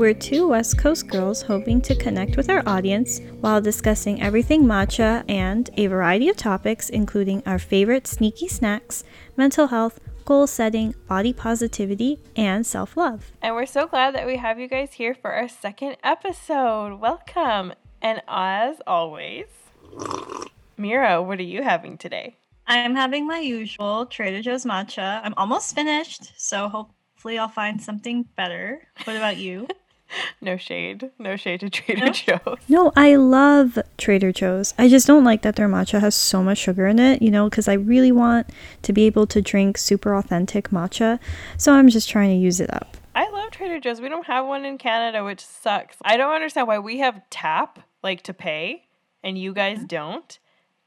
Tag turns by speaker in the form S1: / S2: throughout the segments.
S1: We're two West Coast girls hoping to connect with our audience while discussing everything matcha and a variety of topics, including our favorite sneaky snacks, mental health, goal setting, body positivity, and self love.
S2: And we're so glad that we have you guys here for our second episode. Welcome. And as always, Mira, what are you having today?
S3: I'm having my usual Trader Joe's matcha. I'm almost finished, so hopefully I'll find something better. What about you?
S2: no shade. No shade to Trader no? Joe's.
S1: No, I love Trader Joe's. I just don't like that their matcha has so much sugar in it, you know, because I really want to be able to drink super authentic matcha. So I'm just trying to use it up.
S2: I love Trader Joe's. We don't have one in Canada, which sucks. I don't understand why we have tap, like to pay, and you guys don't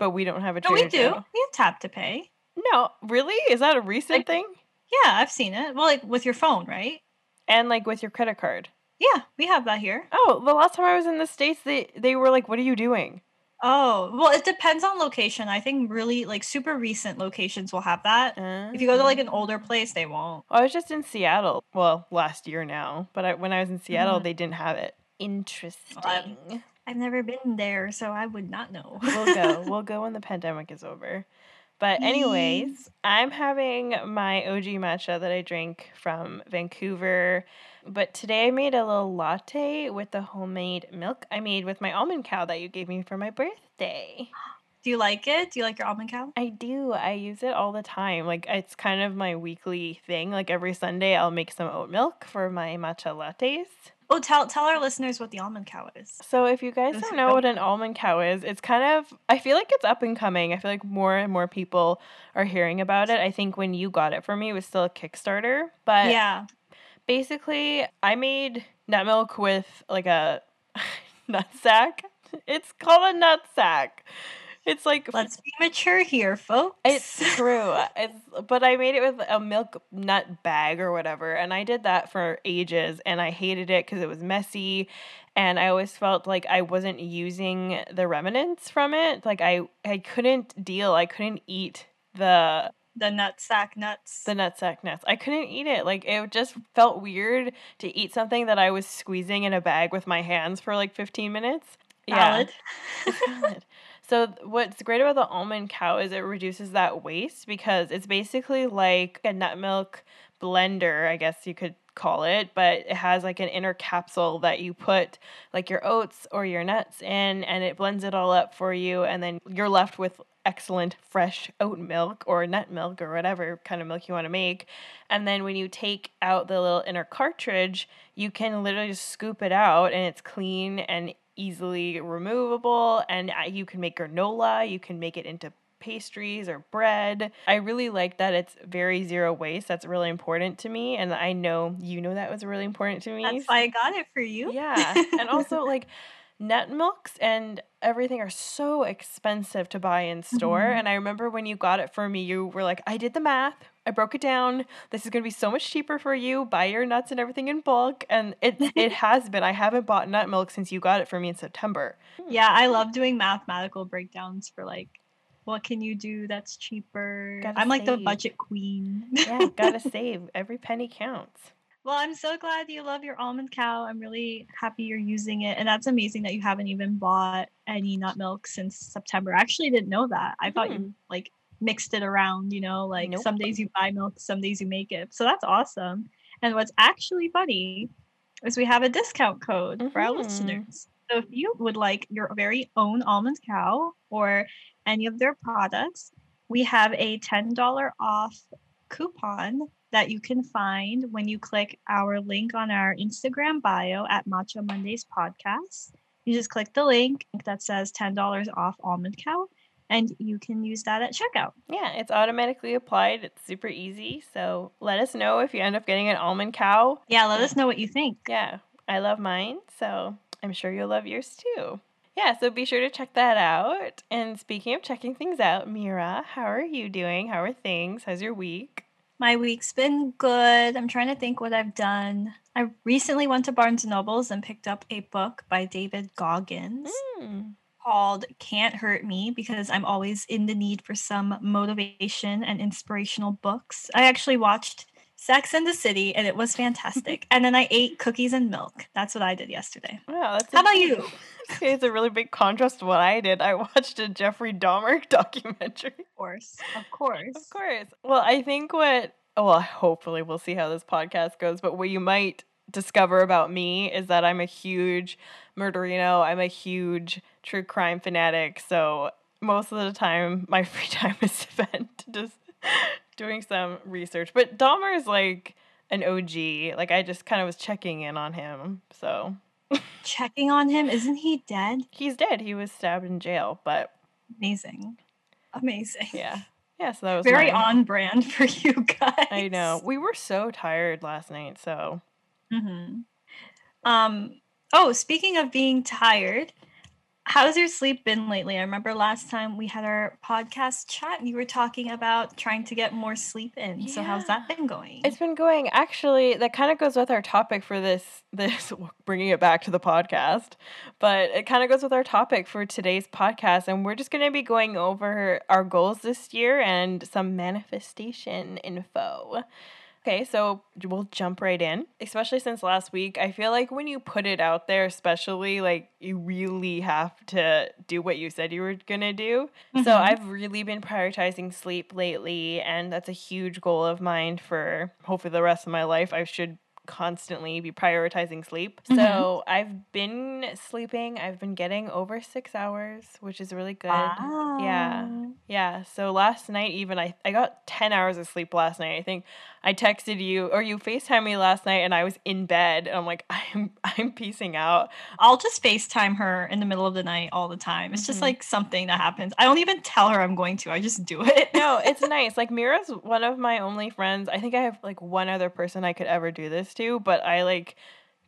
S2: but we don't have a Trader
S3: No, we do.
S2: Joe.
S3: We have tap to pay.
S2: No, really? Is that a recent like, thing?
S3: Yeah, I've seen it. Well, like with your phone, right?
S2: And like with your credit card.
S3: Yeah, we have that here.
S2: Oh, the last time I was in the states, they they were like, "What are you doing?"
S3: Oh, well, it depends on location. I think really like super recent locations will have that. If you go to like an older place, they won't.
S2: I was just in Seattle. Well, last year now, but I, when I was in Seattle, mm. they didn't have it. Interesting. Well,
S3: I've never been there, so I would not know.
S2: we'll go. We'll go when the pandemic is over. But mm. anyways, I'm having my OG matcha that I drink from Vancouver. But today I made a little latte with the homemade milk I made with my almond cow that you gave me for my birthday.
S3: Do you like it? Do you like your almond cow?
S2: I do. I use it all the time. Like it's kind of my weekly thing. Like every Sunday I'll make some oat milk for my matcha lattes.
S3: Oh, tell tell our listeners what the almond cow is.
S2: So, if you guys don't know what an almond cow is, it's kind of I feel like it's up and coming. I feel like more and more people are hearing about it. I think when you got it for me, it was still a Kickstarter, but
S3: yeah.
S2: Basically, I made nut milk with like a nut sack. It's called a nut sack. It's like
S3: let's be mature here, folks.
S2: It's true. It's but I made it with a milk nut bag or whatever, and I did that for ages, and I hated it because it was messy, and I always felt like I wasn't using the remnants from it. Like I I couldn't deal. I couldn't eat the
S3: the nut sack nuts.
S2: The nut sack nuts. I couldn't eat it. Like it just felt weird to eat something that I was squeezing in a bag with my hands for like 15 minutes.
S3: Valid.
S2: Yeah. valid. So what's great about the almond cow is it reduces that waste because it's basically like a nut milk blender, I guess you could call it, but it has like an inner capsule that you put like your oats or your nuts in and it blends it all up for you and then you're left with excellent fresh oat milk or nut milk or whatever kind of milk you want to make. And then when you take out the little inner cartridge, you can literally just scoop it out and it's clean and easily removable and you can make granola, you can make it into pastries or bread. I really like that it's very zero waste. That's really important to me and I know you know that was really important to me.
S3: That's why I got it for you.
S2: Yeah. and also like nut milks and everything are so expensive to buy in store. Mm-hmm. And I remember when you got it for me, you were like, I did the math, I broke it down. This is going to be so much cheaper for you. Buy your nuts and everything in bulk. And it it has been. I haven't bought nut milk since you got it for me in September.
S3: Yeah, I love doing mathematical breakdowns for like what can you do that's cheaper? Gotta I'm like the budget queen.
S2: yeah, gotta save. Every penny counts.
S3: Well, I'm so glad you love your almond cow. I'm really happy you're using it. And that's amazing that you haven't even bought any nut milk since September. I actually didn't know that. I mm-hmm. thought you hmm. like mixed it around, you know, like nope. some days you buy milk, some days you make it. So that's awesome. And what's actually funny is we have a discount code mm-hmm. for our mm-hmm. listeners. So if you would like your very own almond cow or any of their products, we have a $10 off coupon that you can find when you click our link on our Instagram bio at Matcha Mondays Podcast. You just click the link that says $10 off almond cow and you can use that at checkout.
S2: Yeah, it's automatically applied. It's super easy. So let us know if you end up getting an almond cow.
S3: Yeah, let us know what you think.
S2: Yeah, I love mine. So I'm sure you'll love yours too. Yeah, so be sure to check that out. And speaking of checking things out, Mira, how are you doing? How are things? How's your week?
S3: My week's been good. I'm trying to think what I've done. I recently went to Barnes and Nobles and picked up a book by David Goggins mm. called Can't Hurt Me because I'm always in the need for some motivation and inspirational books. I actually watched Sex and the City, and it was fantastic. and then I ate cookies and milk. That's what I did yesterday.
S2: Wow, that's
S3: How about you?
S2: it's a really big contrast to what I did. I watched a Jeffrey Dahmer documentary.
S3: Of course, of course,
S2: Of course. Well, I think what well, hopefully we'll see how this podcast goes, but what you might discover about me is that I'm a huge murderino. I'm a huge true crime fanatic. So most of the time my free time is spent just doing some research. But Dahmer is like an OG. Like I just kind of was checking in on him. So
S3: Checking on him. Isn't he dead?
S2: he's dead. He was stabbed in jail, but
S3: Amazing, amazing.
S2: yeah. Yeah, so that was
S3: Very
S2: mine.
S3: on brand for you guys.
S2: I know. We were so tired last night, so
S3: hmm Um. Oh, speaking of being tired, how's your sleep been lately? I remember last time we had our podcast chat, and you were talking about trying to get more sleep in. So how's that been going?
S2: It's been going. Actually, that kind of goes with our topic for this. This bringing it back to the podcast, but it kind of goes with our topic for today's podcast, and we're just going to be going over our goals this year and some manifestation info. Okay, so we'll jump right in. Especially since last week, I feel like when you put it out there, especially like you really have to do what you said you were gonna do. So
S3: Mhm.
S2: I've really been prioritizing sleep lately, and that's a huge goal of mine for hopefully the rest of my life. I should constantly be prioritizing sleep.
S3: Mhm.
S2: So I've been sleeping, I've been getting over six hours, which is really good. Yeah.
S3: Wow.
S2: Yeah. So last night, even I, I got 10 hours of sleep last night. I think I texted you or you FaceTime me last night and I was in bed. And I'm like, I'm, I'm piecing out.
S3: I'll just FaceTime her in the middle of the night all the time. It's just
S2: Mhm.
S3: like something that happens. I don't even tell her I'm going to. I just do it.
S2: No, it's nice. Like Mira's one of my only friends. I think I have like one other person I could ever do this to, but I like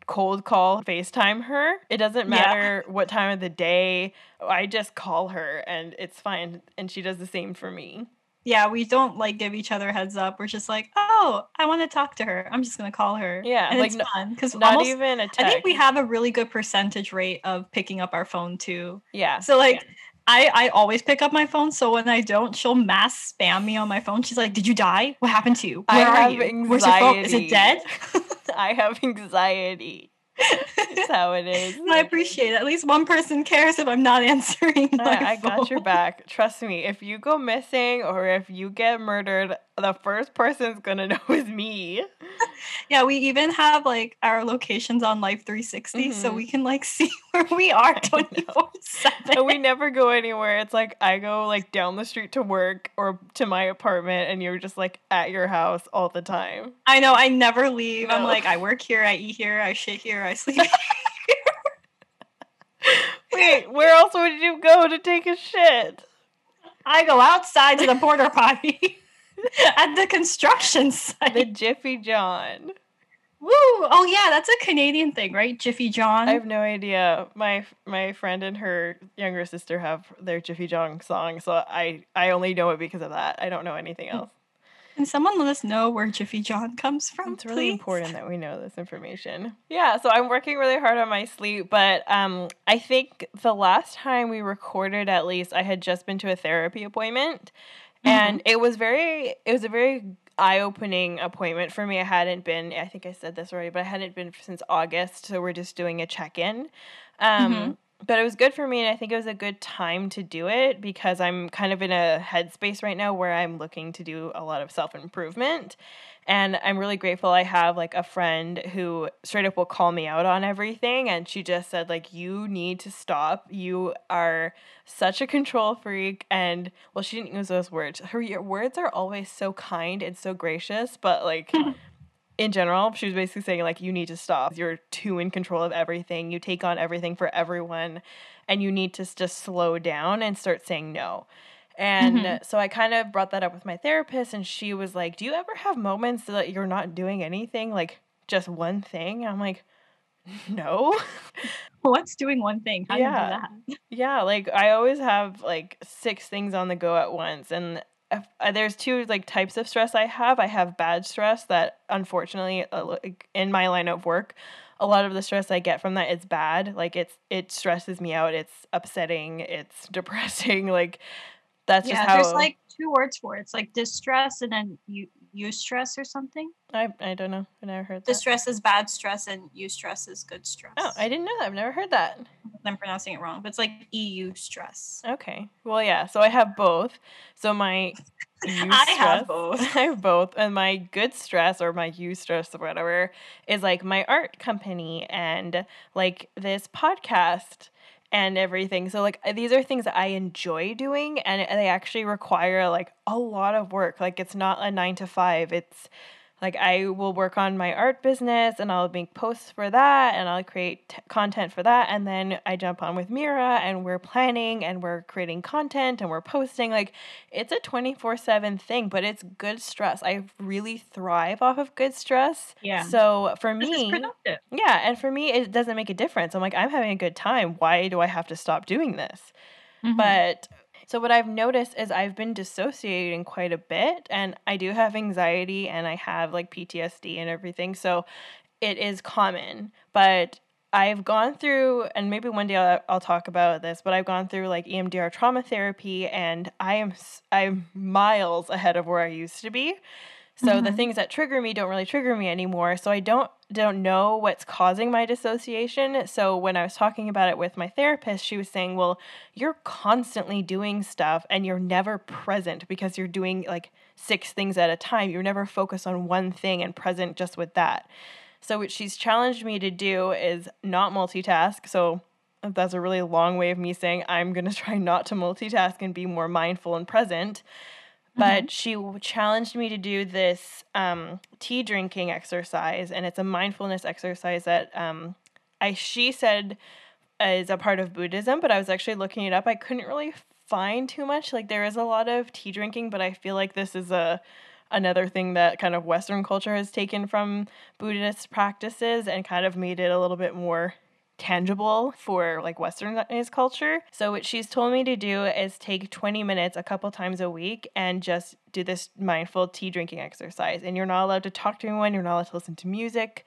S2: cold call FaceTime her. It doesn't
S3: Yeah.
S2: matter what time of the day. I just call her and it's fine. And she does the same for me.
S3: yeah, we don't like give each other heads up. We're just like, oh, I want to talk to her. I'm just gonna call her.
S2: Yeah,
S3: and
S2: like,
S3: it's
S2: no-
S3: fun because
S2: Not
S3: almost.
S2: even a text.
S3: I think we have a really good percentage rate of picking up our phone too.
S2: Yeah.
S3: So like. I, I always pick up my phone, so when I don't, she'll mass spam me on my phone. She's like, "Did you die? What happened to you?
S2: I
S3: Where are
S2: have
S3: you? Where's your phone? Is it dead?"
S2: I have anxiety. That's how it is.
S3: I appreciate it. At least one person cares if I'm not answering
S2: I, I got your back. Trust me. If you go missing or if you get murdered, the first person's gonna know is me.
S3: Yeah, we even have like our locations on Life 360, so
S2: Mhm.
S3: we can like see where we are 24 7.
S2: we never go anywhere. It's like I go like down the street to work or to my apartment, and you're just like at your house all the time.
S3: I know, I never leave. I'm like, I work here, I eat here, I shit here, I sleep.
S2: Wait, where else would you go to take a shit?
S3: I go outside to the porta potty at the construction site.
S2: The Jiffy John.
S3: Woo! Oh yeah, that's a Canadian thing, right? Jiffy John.
S2: I have no idea. My my friend and her younger sister have their Jiffy John song, so I I only know it because of that. I don't know anything hmm. else.
S3: Can someone let us know where Jiffy John comes from?
S2: It's really
S3: please?
S2: important that we know this information. Yeah, so I'm working really hard on my sleep, but um I think the last time we recorded at least I had just been to a therapy appointment and it was very it was a very eye-opening appointment for me. I hadn't been I think I said this already, but I hadn't been since August, so we're just doing a check-in. Um
S3: Mhm.
S2: But it was good for me and I think it was a good time to do it because I'm kind of in a headspace right now where I'm looking to do a lot of self-improvement. And I'm really grateful I have like a friend who straight up will call me out on everything. And she just said, like, you need to stop. You are such a control freak. And well, she didn't use those words. Her your words are always so kind and so gracious, but like in general, she was basically saying, like, you need to stop. You're too in control of everything. You take on everything for everyone. And you need to just slow down and start saying no. And
S3: Mhm.
S2: so I kind of brought that up with my therapist, and she was like, Do you ever have moments that you're not doing anything, like just one thing? I'm like, No.
S3: What's doing one thing? How do
S2: Yeah.
S3: you do that?
S2: yeah, like I always have like six things on the go at once. And there's two like types of stress I have. I have bad stress that unfortunately, uh, in my line of work, a lot of the stress I get from that is bad. Like it's it stresses me out. It's upsetting. It's depressing. Like that's
S3: yeah,
S2: just how
S3: there's like two words for it. It's like distress and then you eustress or something.
S2: I I don't know. I never heard that.
S4: Distress is bad stress and eustress is good stress.
S2: Oh, I didn't know that. I've never heard that.
S4: I'm pronouncing it wrong, but it's like EU stress.
S2: Okay. Well, yeah. So I have both. So my
S4: I have both.
S2: I have both, and my good stress or my eustress or whatever is like my art company and like this podcast and everything. So like these are things that I enjoy doing, and they actually require like a lot of work. Like it's not a nine to five. It's like I will work on my art business and I'll make posts for that and I'll create t- content for that and then I jump on with Mira and we're planning and we're creating content and we're posting like it's a 24/7 thing but it's good stress. I really thrive off of good stress.
S3: Yeah.
S2: So for me yeah, and for me it doesn't make a difference. I'm like I'm having a good time. Why do I have to stop doing this?
S3: Mhm.
S2: But so what I've noticed is I've been dissociating quite a bit and I do have anxiety and I have like PTSD and everything. So it is common, but I've gone through and maybe one day I'll, I'll talk about this, but I've gone through like EMDR trauma therapy and I am I'm miles ahead of where I used to be. So the
S3: Mhm.
S2: things that trigger me don't really trigger me anymore. So I don't don't know what's causing my dissociation. So when I was talking about it with my therapist, she was saying, "Well, you're constantly doing stuff and you're never present because you're doing like six things at a time. You're never focused on one thing and present just with that." So what she's challenged me to do is not multitask. So that's a really long way of me saying I'm going to try not to multitask and be more mindful and present but she challenged me to do this um, tea drinking exercise and it's a mindfulness exercise that um, i she said is a part of buddhism but i was actually looking it up. I couldn't really find too much. Like there is a lot of tea drinking but i feel like this is a another thing that kind of western culture has taken from buddhist practices and kind of made it a little bit more tangible for like westernized culture. So what she's told me to do is take 20 minutes a couple times a week and just do this mindful tea drinking exercise. And you're not allowed to talk to anyone, you're not allowed to listen to music,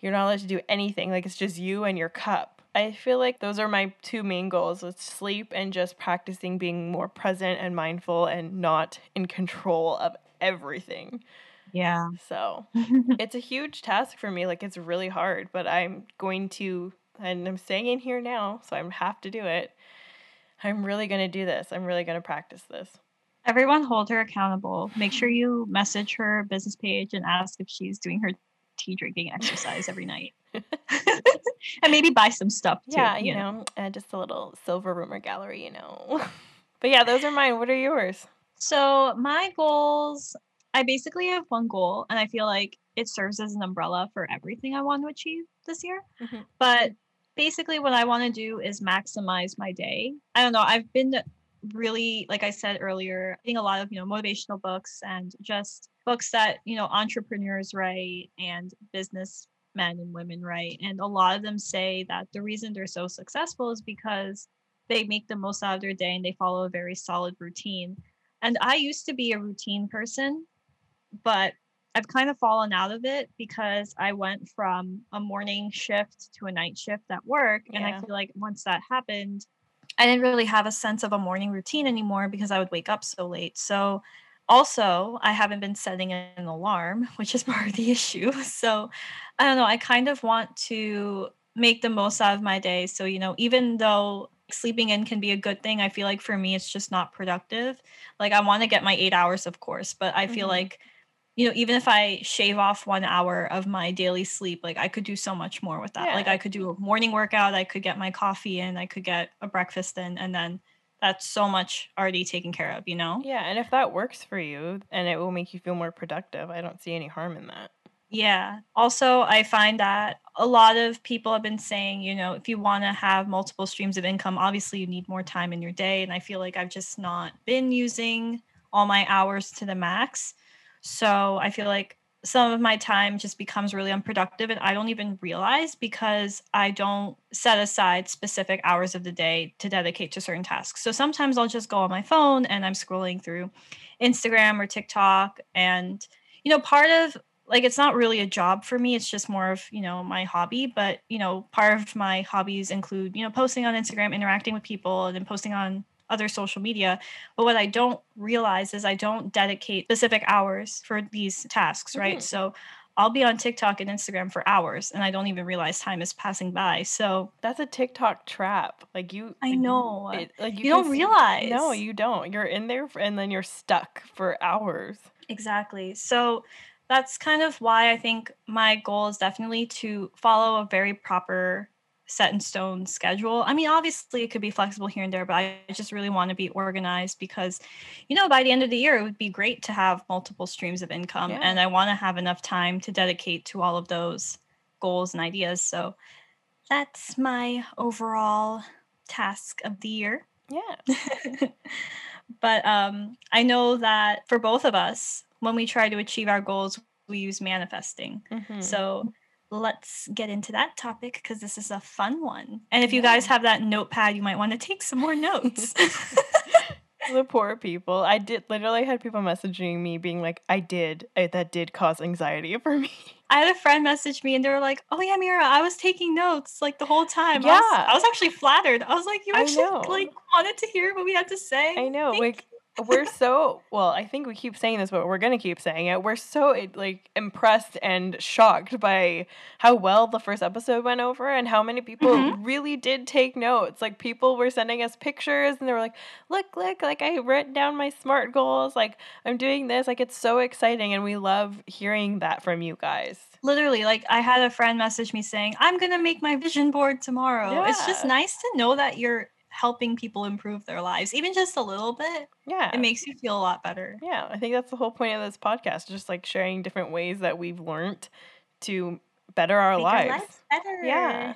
S2: you're not allowed to do anything. Like it's just you and your cup. I feel like those are my two main goals with sleep and just practicing being more present and mindful and not in control of everything.
S3: Yeah.
S2: So it's a huge task for me. Like it's really hard, but I'm going to, and I'm staying in here now, so I have to do it. I'm really going to do this. I'm really going to practice this.
S3: Everyone hold her accountable. Make sure you message her business page and ask if she's doing her tea drinking exercise every night. and maybe buy some stuff too.
S2: yeah, you, know, uh, just a little silver rumor gallery, you know. but yeah, those are mine. What are yours?
S3: So my goals, I basically have one goal, and I feel like it serves as an umbrella for everything I want to achieve this year.
S2: Mhm.
S3: But basically, what I want to do is maximize my day. I don't know. I've been really, like I said earlier, reading a lot of you know motivational books and just books that you know entrepreneurs write and business men and women write, and a lot of them say that the reason they're so successful is because they make the most out of their day and they follow a very solid routine. And I used to be a routine person, but I've kind of fallen out of it because I went from a morning shift to a night shift at work. And
S2: Yeah.
S3: I feel like once that happened, I didn't really have a sense of a morning routine anymore because I would wake up so late. So, also, I haven't been setting an alarm, which is part of the issue. So, I don't know. I kind of want to make the most out of my day. So, you know, even though sleeping in can be a good thing, I feel like for me, it's just not productive. Like, I want to get my eight hours, of course, but I feel
S2: Mhm.
S3: like, you know, even if I shave off one hour of my daily sleep, like I could do so much more with that. Like, I could do a morning workout, I could get my coffee in, I could get a breakfast in, and then that's so much already taken care of, you know?
S2: Yeah, and if that works for you and it will make you feel more productive, I don't see any harm in that.
S3: Yeah. Also, I find that a lot of people have been saying, you know, if you want to have multiple streams of income, obviously you need more time in your day. And I feel like I've just not been using all my hours to the max. So I feel like some of my time just becomes really unproductive and I don't even realize because I don't set aside specific hours of the day to dedicate to certain tasks. So sometimes I'll just go on my phone and I'm scrolling through Instagram or TikTok and you know part of like it's not really a job for me it's just more of you know my hobby but you know part of my hobbies include you know posting on instagram interacting with people and then posting on other social media. But what I don't realize is I don't dedicate specific hours for these tasks, right? Mm-hmm. So I'll be on TikTok and Instagram for hours and I don't even realize time is passing by. So
S2: that's a TikTok trap. Like you
S3: I know. It, like you, you don't realize.
S2: No, you don't. You're in there and then you're stuck for hours.
S3: Exactly. So that's kind of why I think my goal is definitely to follow a very proper set in stone schedule. I mean, obviously it could be flexible here and there, but I just really want to be organized because, you know, by the end of the year, it would be great to have multiple streams of income. Yeah. And I want to have enough time to dedicate to all of those goals and ideas. So that's my overall task of the year.
S2: Yeah.
S3: but um, I know that for both of us, when we try to achieve our goals, we use manifesting. Mm-hmm. So let's get into that topic because this is a fun one. And if you guys have that notepad, you might want to take some more notes.
S2: the poor people. I did literally had people messaging me being like, I did, I, that did cause anxiety for me.
S3: I had a friend message me and they were like, Oh yeah, Mira, I was taking notes like the whole time. Yeah. I was, I was actually flattered. I was like, You actually like wanted to hear what we had to say.
S2: I know. Thank like we're so well i think we keep saying this but we're going to keep saying it. We're so like impressed and shocked by how well the first episode went over and how many people mm-hmm. really did take notes. Like people were sending us pictures and they were like look look like i wrote down my smart goals like i'm doing this. Like it's so exciting and we love hearing that from you guys.
S3: Literally like i had a friend message me saying i'm going to make my vision board tomorrow. Yeah. it's just nice to know that you're helping people improve their lives, even just a little bit.
S2: Yeah.
S3: It makes you feel a lot better.
S2: Yeah. I think that's the whole point of this podcast, just like sharing different ways that we've learned to better our Make lives. Our lives
S3: better.
S2: Yeah.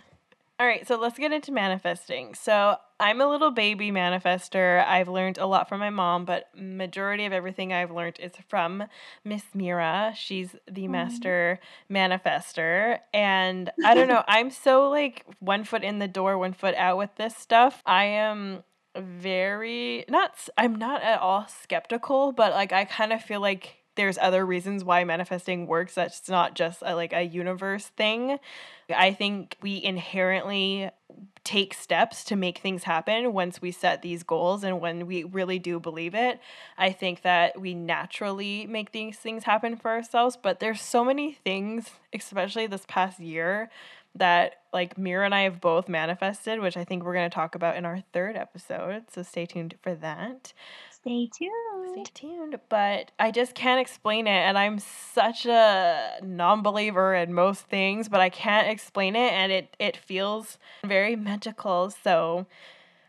S2: All right, so let's get into manifesting. So, I'm a little baby manifester. I've learned a lot from my mom, but majority of everything I've learned is from Miss Mira. She's the mm. master manifester. And I don't know, I'm so like one foot in the door, one foot out with this stuff. I am very not I'm not at all skeptical, but like I kind of feel like there's other reasons why manifesting works that's not just a, like a universe thing i think we inherently take steps to make things happen once we set these goals and when we really do believe it i think that we naturally make these things happen for ourselves but there's so many things especially this past year that like Mira and I have both manifested, which I think we're going to talk about in our third episode. So stay tuned for that.
S3: Stay tuned.
S2: Stay tuned. But I just can't explain it. And I'm such a non believer in most things, but I can't explain it. And it, it feels very magical. So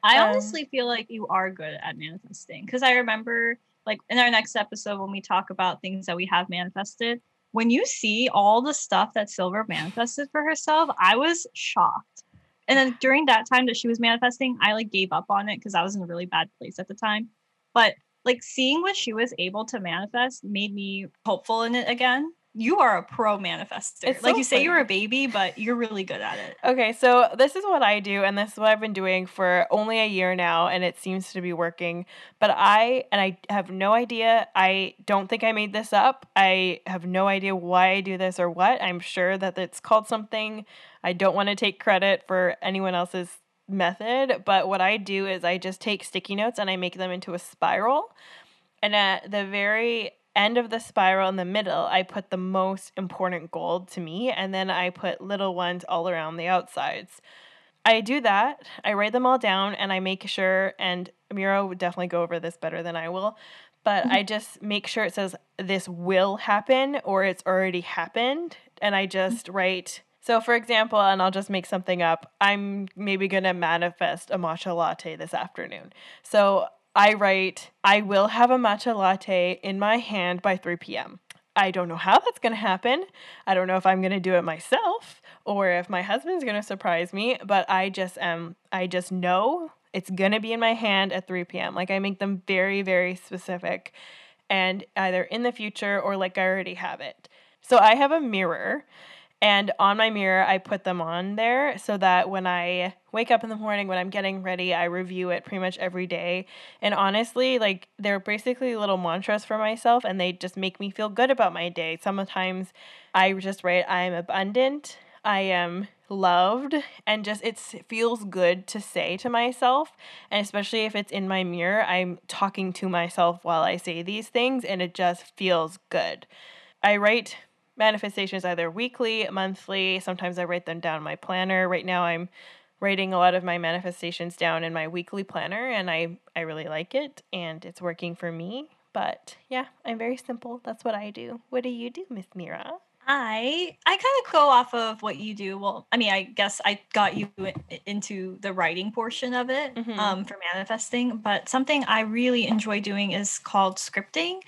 S3: I um, honestly feel like you are good at manifesting. Because I remember, like, in our next episode, when we talk about things that we have manifested, when you see all the stuff that Silver manifested for herself, I was shocked. And then during that time that she was manifesting, I like gave up on it because I was in a really bad place at the time. But like seeing what she was able to manifest made me hopeful in it again. You are a pro manifester. It's like you say you're a baby, but you're really good at it.
S2: Okay, so this is what I do, and this is what I've been doing for only a year now, and it seems to be working. But I, and I have no idea, I don't think I made this up. I have no idea why I do this or what. I'm sure that it's called something. I don't want to take credit for anyone else's method, but what I do is I just take sticky notes and I make them into a spiral. And at the very end of the spiral in the middle, I put the most important gold to me, and then I put little ones all around the outsides. I do that. I write them all down and I make sure, and Mira would definitely go over this better than I will, but I just make sure it says this will happen or it's already happened. And I just mm. write so, for example, and I'll just make something up, I'm maybe going to manifest a matcha latte this afternoon. So, I write, I will have a matcha latte in my hand by 3 p.m. I don't know how that's going to happen. I don't know if I'm going to do it myself or if my husband's going to surprise me, but I just am, I just know it's going to be in my hand at 3 p.m. Like I make them very, very specific and either in the future or like I already have it. So I have a mirror and on my mirror, I put them on there so that when I wake up in the morning, when I'm getting ready, I review it pretty much every day. And honestly, like they're basically little mantras for myself and they just make me feel good about my day. Sometimes I just write, I'm abundant, I am loved and just it feels good to say to myself and especially if it's in my mirror i'm talking to myself while i say these things and it just feels good i write manifestations either weekly monthly. Sometimes i write them down in my planner. Right now i'm writing a lot of my manifestations down in my weekly planner and i i really like it and it's working for me. But yeah i'm very simple. That's what i do. What do you do miss mira?
S3: I I kind of go off of what you do. Well, I mean, I guess I got you into the writing portion of it mm-hmm. um, for manifesting, but something I really enjoy doing is called scripting.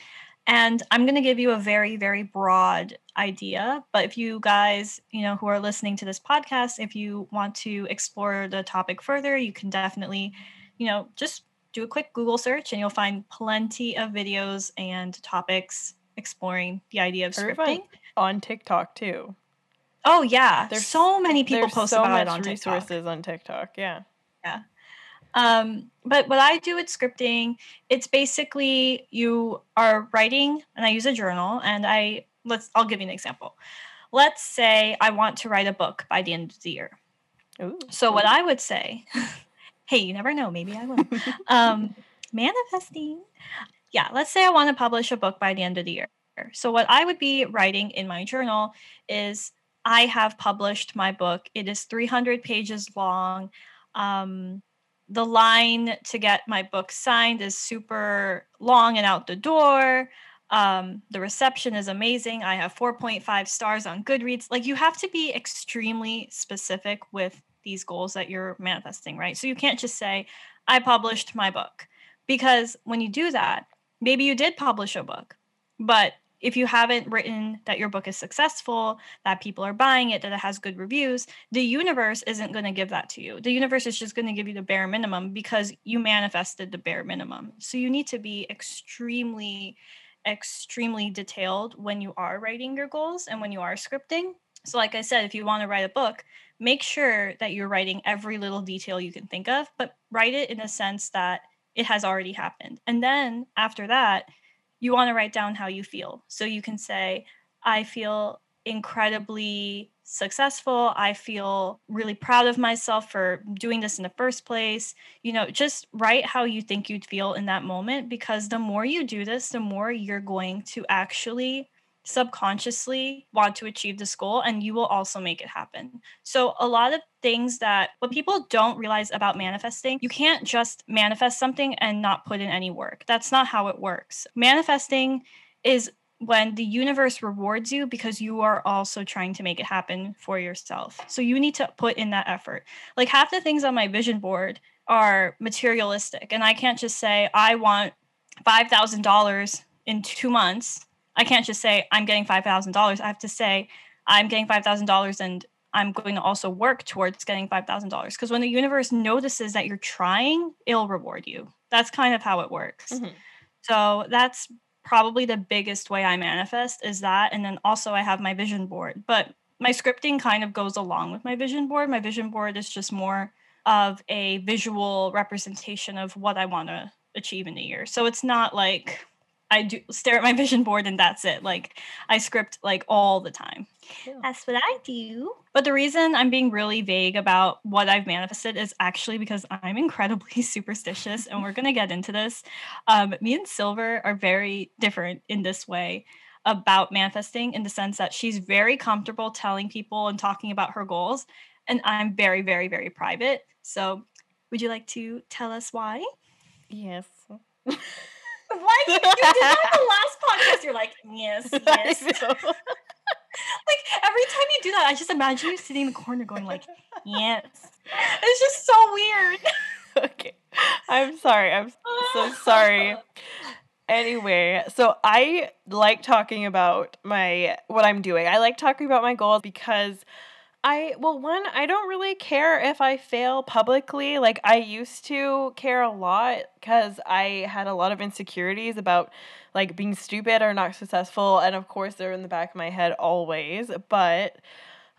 S3: And I'm going to give you a very, very broad idea. But if you guys, you know, who are listening to this podcast, if you want to explore the topic further, you can definitely, you know, just do a quick Google search and you'll find plenty of videos and topics exploring the idea of scripting
S2: on TikTok too.
S3: Oh yeah, there's so many people post
S2: so
S3: about
S2: it
S3: on TikTok.
S2: resources on TikTok. Yeah,
S3: yeah. Um, but what I do with scripting, it's basically you are writing, and I use a journal, and I let's I'll give you an example. Let's say I want to write a book by the end of the year. Ooh. So what I would say, hey, you never know, maybe I will. um, manifesting. Yeah, let's say I want to publish a book by the end of the year. So, what I would be writing in my journal is I have published my book. It is 300 pages long. Um, the line to get my book signed is super long and out the door. Um, the reception is amazing. I have 4.5 stars on Goodreads. Like, you have to be extremely specific with these goals that you're manifesting, right? So, you can't just say, I published my book. Because when you do that, maybe you did publish a book, but if you haven't written that your book is successful, that people are buying it, that it has good reviews, the universe isn't going to give that to you. The universe is just going to give you the bare minimum because you manifested the bare minimum. So you need to be extremely, extremely detailed when you are writing your goals and when you are scripting. So, like I said, if you want to write a book, make sure that you're writing every little detail you can think of, but write it in a sense that it has already happened. And then after that, you want to write down how you feel. So you can say, I feel incredibly successful. I feel really proud of myself for doing this in the first place. You know, just write how you think you'd feel in that moment because the more you do this, the more you're going to actually subconsciously want to achieve this goal and you will also make it happen. So, a lot of things that what people don't realize about manifesting, you can't just manifest something and not put in any work. That's not how it works. Manifesting is when the universe rewards you because you are also trying to make it happen for yourself. So, you need to put in that effort. Like, half the things on my vision board are materialistic, and I can't just say, I want $5,000 in two months I can't just say I'm getting five thousand dollars. I have to say I'm getting five thousand dollars and I'm going to also work towards getting five thousand dollars. Because when the universe notices that you're trying, it'll reward you. That's kind of how it works. Mm-hmm. So that's probably the biggest way I manifest is that. And then also I have my vision board. But my scripting kind of goes along with my vision board. My vision board is just more of a visual representation of what I want to achieve in a year. So it's not like I do stare at my vision board and that's it. Like I script like all the time. That's what I do. But the reason I'm being really vague about what I've manifested is actually because I'm incredibly superstitious and we're going to get into this. Um, me and Silver are very different in this way about manifesting in the sense that she's very comfortable telling people and talking about her goals. And I'm very, very, very private. So would you like to tell us why?
S2: Yes.
S3: Why you, you did that the last podcast? You're like, yes, yes. like every time you do that, I just imagine you sitting in the corner going like, yes. It's just so weird.
S2: okay. I'm sorry. I'm so sorry. Anyway, so I like talking about my what I'm doing. I like talking about my goals because I well one I don't really care if I fail publicly. Like I used to care a lot cuz I had a lot of insecurities about like being stupid or not successful and of course they're in the back of my head always, but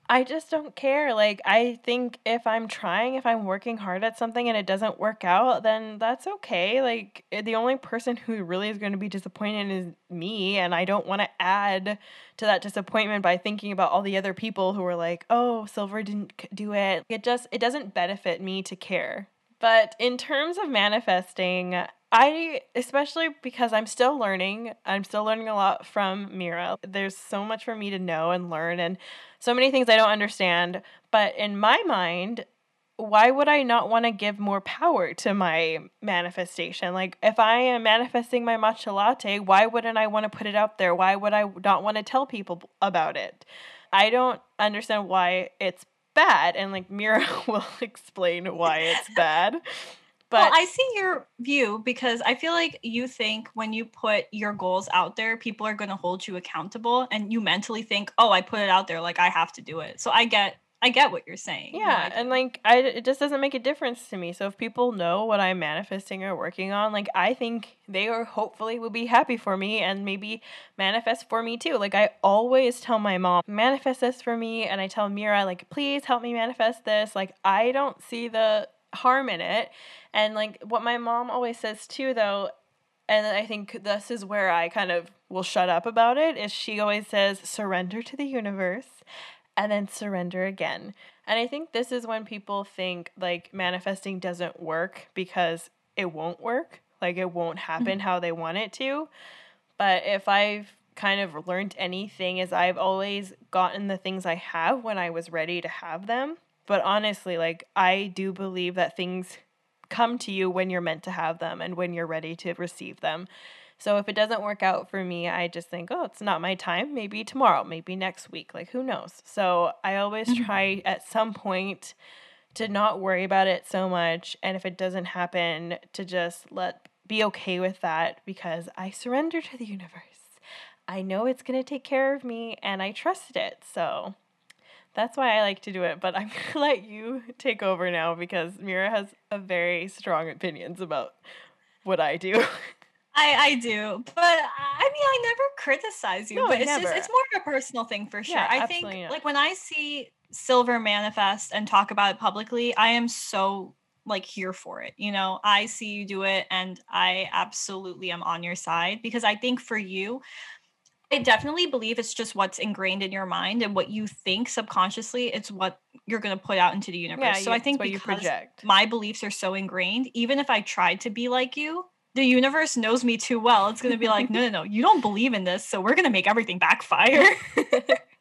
S2: I just don't care. Like, I think if I'm trying, if I'm working hard at something and it doesn't work out, then that's okay. Like, eh, the only person who really is going to be disappointed is me. And I don't want to add to that disappointment by thinking about all the other people who are like, oh, Silver didn't do it. It just, it doesn't benefit me to care. But in terms of manifesting, I, especially because I'm still learning, I'm still learning a lot from Mira. There's so much for me to know and learn, and so many things I don't understand. But in my mind, why would I not want to give more power to my manifestation? Like, if I am manifesting my matcha latte, why wouldn't I want to put it out there? Why would I not want to tell people about it? I don't understand why it's bad. And like, Mira will explain why it's bad.
S3: But well, I see your view because I feel like you think when you put your goals out there, people are going to hold you accountable and you mentally think, "Oh, I put it out there like I have to do it." So I get I get what you're saying.
S2: Yeah, and like I it just doesn't make a difference to me. So if people know what I'm manifesting or working on, like I think they are hopefully will be happy for me and maybe manifest for me too. Like I always tell my mom, manifest this for me and I tell Mira like please help me manifest this. Like I don't see the harm in it. And like what my mom always says too, though, and I think this is where I kind of will shut up about it, is she always says, surrender to the universe and then surrender again. And I think this is when people think like manifesting doesn't work because it won't work, like it won't happen mm-hmm. how they want it to. But if I've kind of learned anything is I've always gotten the things I have when I was ready to have them. But honestly, like I do believe that things come to you when you're meant to have them and when you're ready to receive them. So if it doesn't work out for me, I just think, oh, it's not my time. Maybe tomorrow, maybe next week. Like, who knows? So I always mm-hmm. try at some point to not worry about it so much. And if it doesn't happen, to just let be okay with that because I surrender to the universe. I know it's going to take care of me and I trust it. So that's why I like to do it, but I'm gonna let you take over now because Mira has a very strong opinions about what I do.
S3: I I do, but I mean, I never criticize you. No, but it's never. just it's more of a personal thing for sure. Yeah, I think not. like when I see Silver manifest and talk about it publicly, I am so like here for it. You know, I see you do it, and I absolutely am on your side because I think for you, I definitely believe it's just what's ingrained in your mind and what you think subconsciously. It's what you're going to put out into the universe. Yeah, so I think because my beliefs are so ingrained, even if I tried to be like you, the universe knows me too well. It's going to be like, no, no, no, you don't believe in this, so we're going to make everything backfire.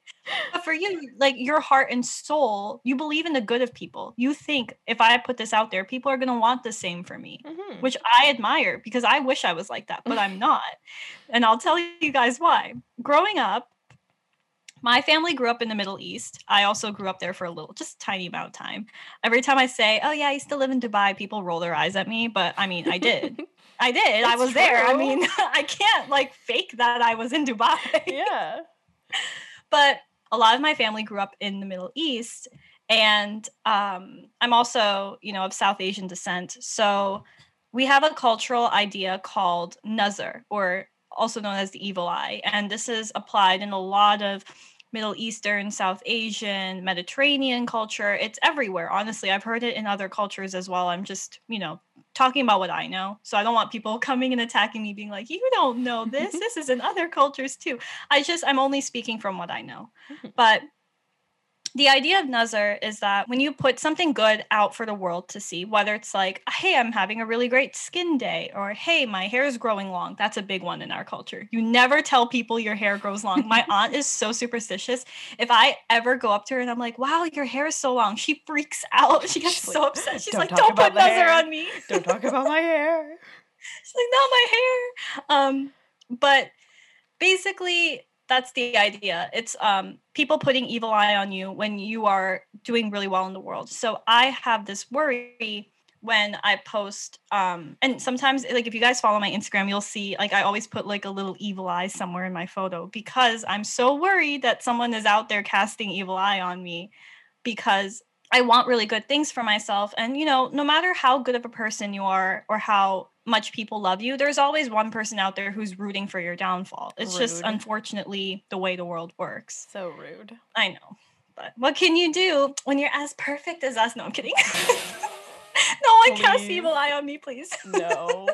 S3: but for you, like your heart and soul, you believe in the good of people. You think if I put this out there, people are going to want the same for me, mm-hmm. which I admire because I wish I was like that, but I'm not. And I'll tell you guys why. Growing up, my family grew up in the Middle East. I also grew up there for a little, just tiny amount of time. Every time I say, "Oh yeah, I used to live in Dubai," people roll their eyes at me, but I mean, I did. I did. I was true. there. I mean, I can't like fake that I was in Dubai.
S2: Yeah.
S3: but a lot of my family grew up in the Middle East, and um, I'm also, you know, of South Asian descent. So we have a cultural idea called Nazar, or also known as the evil eye, and this is applied in a lot of Middle Eastern, South Asian, Mediterranean culture. It's everywhere. Honestly, I've heard it in other cultures as well. I'm just, you know, talking about what I know. So I don't want people coming and attacking me being like, "You don't know this. this is in other cultures too." I just I'm only speaking from what I know. Mm-hmm. But the idea of Nazar is that when you put something good out for the world to see, whether it's like, hey, I'm having a really great skin day, or hey, my hair is growing long. That's a big one in our culture. You never tell people your hair grows long. my aunt is so superstitious. If I ever go up to her and I'm like, wow, your hair is so long, she freaks out. She gets so upset. She's like, don't put Nazar on me.
S2: don't talk about my hair.
S3: She's like, not my hair. Um, but basically, that's the idea. It's um, people putting evil eye on you when you are doing really well in the world. So I have this worry when I post um and sometimes like if you guys follow my Instagram you'll see like I always put like a little evil eye somewhere in my photo because I'm so worried that someone is out there casting evil eye on me because I want really good things for myself and you know no matter how good of a person you are or how much people love you, there's always one person out there who's rooting for your downfall. It's rude. just unfortunately the way the world works.
S2: So rude.
S3: I know. But what can you do when you're as perfect as us? No, I'm kidding. no one cast evil eye on me, please.
S2: No.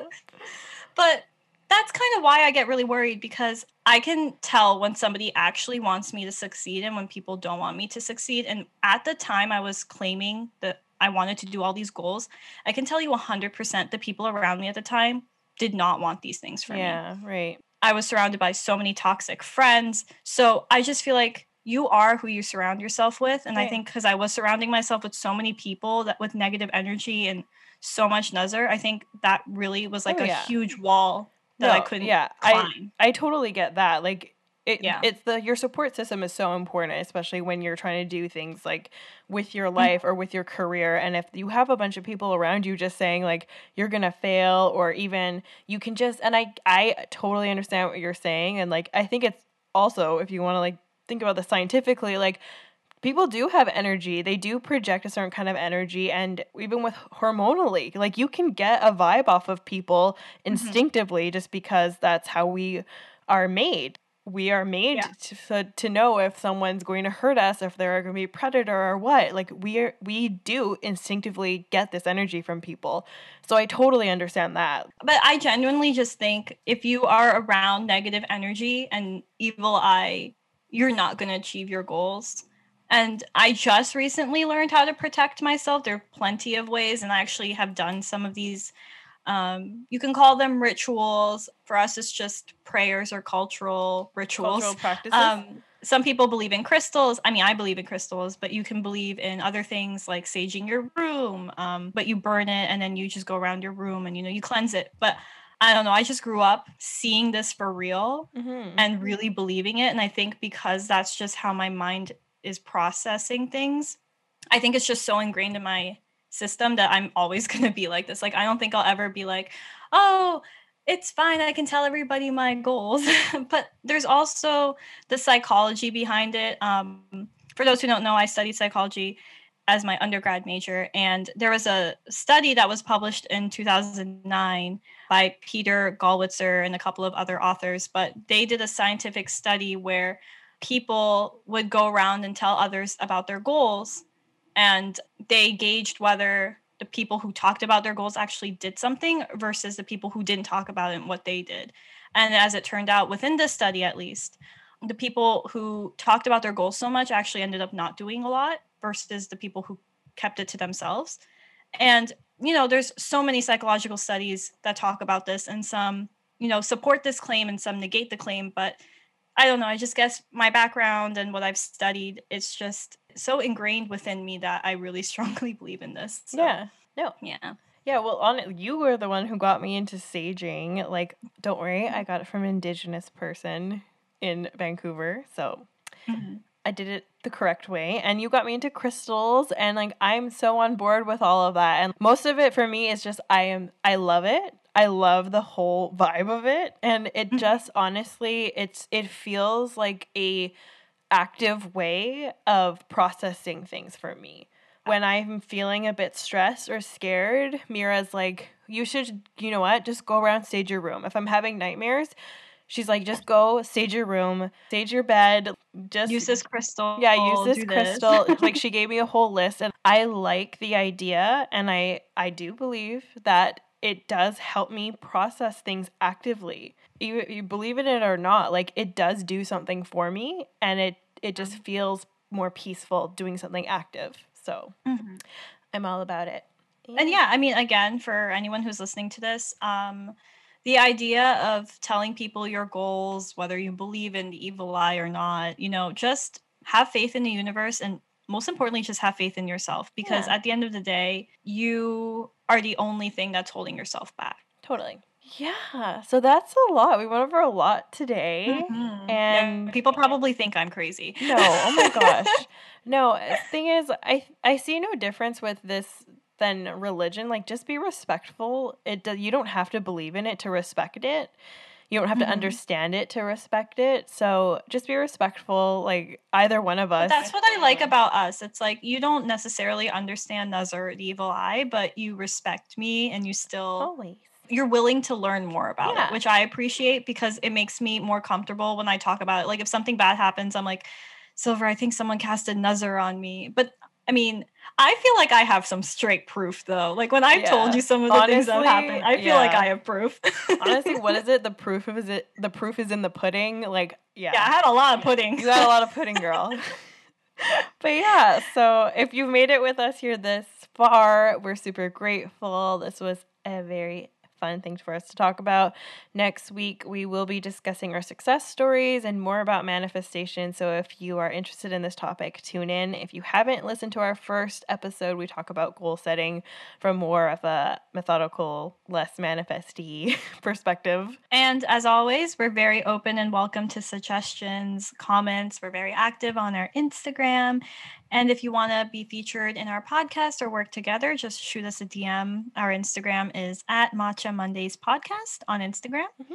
S3: but that's kind of why I get really worried because I can tell when somebody actually wants me to succeed and when people don't want me to succeed. And at the time I was claiming that I wanted to do all these goals, I can tell you 100% the people around me at the time did not want these things for
S2: yeah,
S3: me.
S2: Yeah, right.
S3: I was surrounded by so many toxic friends. So I just feel like you are who you surround yourself with. And I think because I was surrounding myself with so many people that with negative energy and so much Nazar, I think that really was like
S2: oh,
S3: a
S2: yeah.
S3: huge wall that
S2: no,
S3: I couldn't
S2: yeah,
S3: climb.
S2: I I totally get that. Like it,
S3: Yeah.
S2: it's the your support system is so important, especially when you're trying to do things like with your
S3: Mm-hmm.
S2: life or with your career. And if you have a bunch of people around you just saying like you're gonna fail, or even you can just and I I totally understand what you're saying, and like I think it's also if you want to like think about this scientifically, like people do have energy they do project a certain kind of energy and even with hormonally like you can get a vibe off of people instinctively just because that's how we are made we are made
S3: Yeah.
S2: to, to know if someone's going to hurt us if they're going to be a predator or what like we are we do instinctively get this energy from people so i totally understand that
S3: But I genuinely just think if you are around negative energy and evil eye, you're not going to achieve your goals. And I just recently learned how to protect myself. There are plenty of ways, and I actually have done some of these. Um, you can call them rituals. For us, it's just prayers or cultural rituals.
S2: cultural practices
S3: Um, some people believe in crystals. I mean, I believe in crystals, but you can believe in other things like saging your room. Um, but you burn it and then you just go around your room and you know you cleanse it. But I don't know. I just grew up seeing this for real
S2: Mhm.
S3: and really believing it. And I think because that's just how my mind is processing things, I think it's just so ingrained in my system that I'm always going to be like this. Like, I don't think I'll ever be like, oh, it's fine. I can tell everybody my goals. but there's also the psychology behind it. Um, for those who don't know, I studied psychology as my undergrad major. And there was a study that was published in 2009 by Peter Gollwitzer and a couple of other authors. But they did a scientific study where people would go around and tell others about their goals. And they gauged whether the people who talked about their goals actually did something versus the people who didn't talk about it and what they did. And as it turned out, within this study at least, the people who talked about their goals so much actually ended up not doing a lot versus the people who kept it to themselves. And, you know, there's so many psychological studies that talk about this, and some, you know, support this claim and some negate the claim. But I don't know. I just guess my background and what I've studied, it's just so ingrained within me that I really strongly believe in this. So,
S2: yeah no
S3: Yeah.
S2: Yeah, well, on you were the one who got me into saging. Like, don't worry, I got it from an indigenous person in Vancouver, so
S3: Mhm.
S2: I did it the correct way. And you got me into crystals, and like I'm so on board with all of that. And most of it for me is just I am I love it. I love the whole vibe of it, and it
S3: Mhm.
S2: just honestly, it's it feels like a active way of processing things for me when I'm feeling a bit stressed or scared, Mira's like, you should, you know what, just go around, sage your room. If I'm having nightmares, she's like, just go sage your room, sage your bed, just
S3: Use this crystal.
S2: yeah, use this crystal. like she gave me a whole list, and I like the idea, and I I do believe that it does help me process things actively. You you believe in it or not, like it does do something for me, and it it just feels more peaceful doing something active. So
S3: Mhm.
S2: I'm all about it.
S3: And yeah, I mean, again, for anyone who's listening to this, um, the idea of telling people your goals, whether you believe in the evil eye or not, you know, just have faith in the universe and most importantly, just have faith in yourself because
S2: Yeah.
S3: at the end of the day, you are the only thing that's holding yourself back.
S2: totally. Yeah. So that's a lot. We went over a lot today.
S3: Mhm. Yeah,
S2: And
S3: people probably think I'm crazy.
S2: No, oh my gosh. No, uh, thing is I I see no difference with this than religion. Like just be respectful. It do, you don't have to believe in it to respect it. You don't have
S3: Mhm.
S2: to understand it to respect it. So just be respectful like either one of us.
S3: That's what I like about us. It's like you don't necessarily understand Nazar, the evil eye, but you respect me and you still
S2: always.
S3: You're willing to learn more about
S2: Yeah.
S3: it, which I appreciate because it makes me more comfortable when I talk about it. Like if something bad happens, I'm like, Silver, I think someone cast a Nazar on me. But I mean, I feel like I have some straight proof though. Like when I've yeah. told you some of the Honestly, things that happened, I feel yeah. like I have proof.
S2: Honestly, what is it? The proof of is it the proof is in the pudding? Like, yeah.
S3: Yeah, I had a lot of pudding.
S2: You had a lot of pudding, girl. but yeah, so if you've made it with us here this far, we're super grateful. This was a very fun things for us to talk about. Next week, we will be discussing our success stories and more about manifestation. So, if you are interested in this topic, tune in. If you haven't listened to our first episode, we talk about goal setting from more of a methodical, less manifesty perspective.
S3: And as always, we're very open and welcome to suggestions, comments. We're very active on our Instagram and if you want to be featured in our podcast or work together, just shoot us a DM. Our Instagram is at Matcha Mondays Podcast on Instagram. Mm-hmm.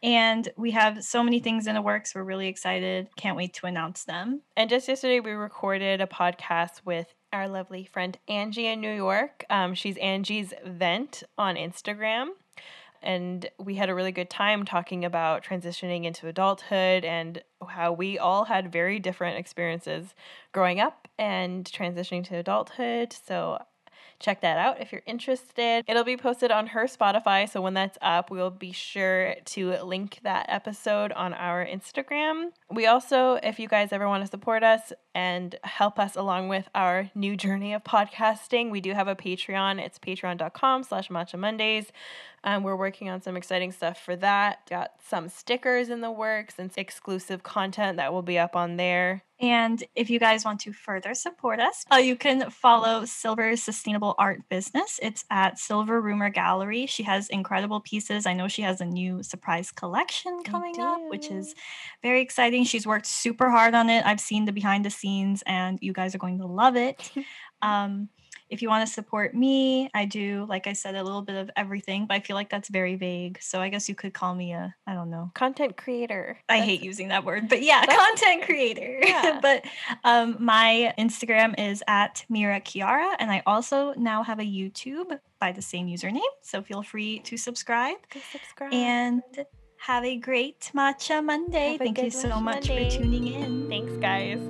S3: And we have so many things in the works. We're really excited. Can't wait to announce them.
S2: And just yesterday, we recorded a podcast with our lovely friend Angie in New York. Um, she's Angie's Vent on Instagram and we had a really good time talking about transitioning into adulthood and how we all had very different experiences growing up and transitioning to adulthood. So check that out if you're interested. It'll be posted on her Spotify, so when that's up, we'll be sure to link that episode on our Instagram. We also, if you guys ever want to support us and help us along with our new journey of podcasting, we do have a Patreon. It's patreon.com slash matcha Mondays. Um, we're working on some exciting stuff for that. Got some stickers in the works and exclusive content that will be up on there.
S3: And if you guys want to further support us, uh, you can follow Silver's sustainable art business. It's at Silver Rumor Gallery. She has incredible pieces. I know she has a new surprise collection coming up, which is very exciting. She's worked super hard on it. I've seen the behind the scenes, and you guys are going to love it. um, if you want to support me, I do, like I said, a little bit of everything, but I feel like that's very vague. So I guess you could call me a, I don't know,
S2: content creator.
S3: I hate using that word, but yeah, content creator. Yeah. but um, my Instagram is at Mira Kiara, and I also now have a YouTube by the same username. So feel free to subscribe.
S2: Subscribe.
S3: And have a great Matcha Monday. Thank you so much Monday. for tuning in.
S2: Thanks, guys.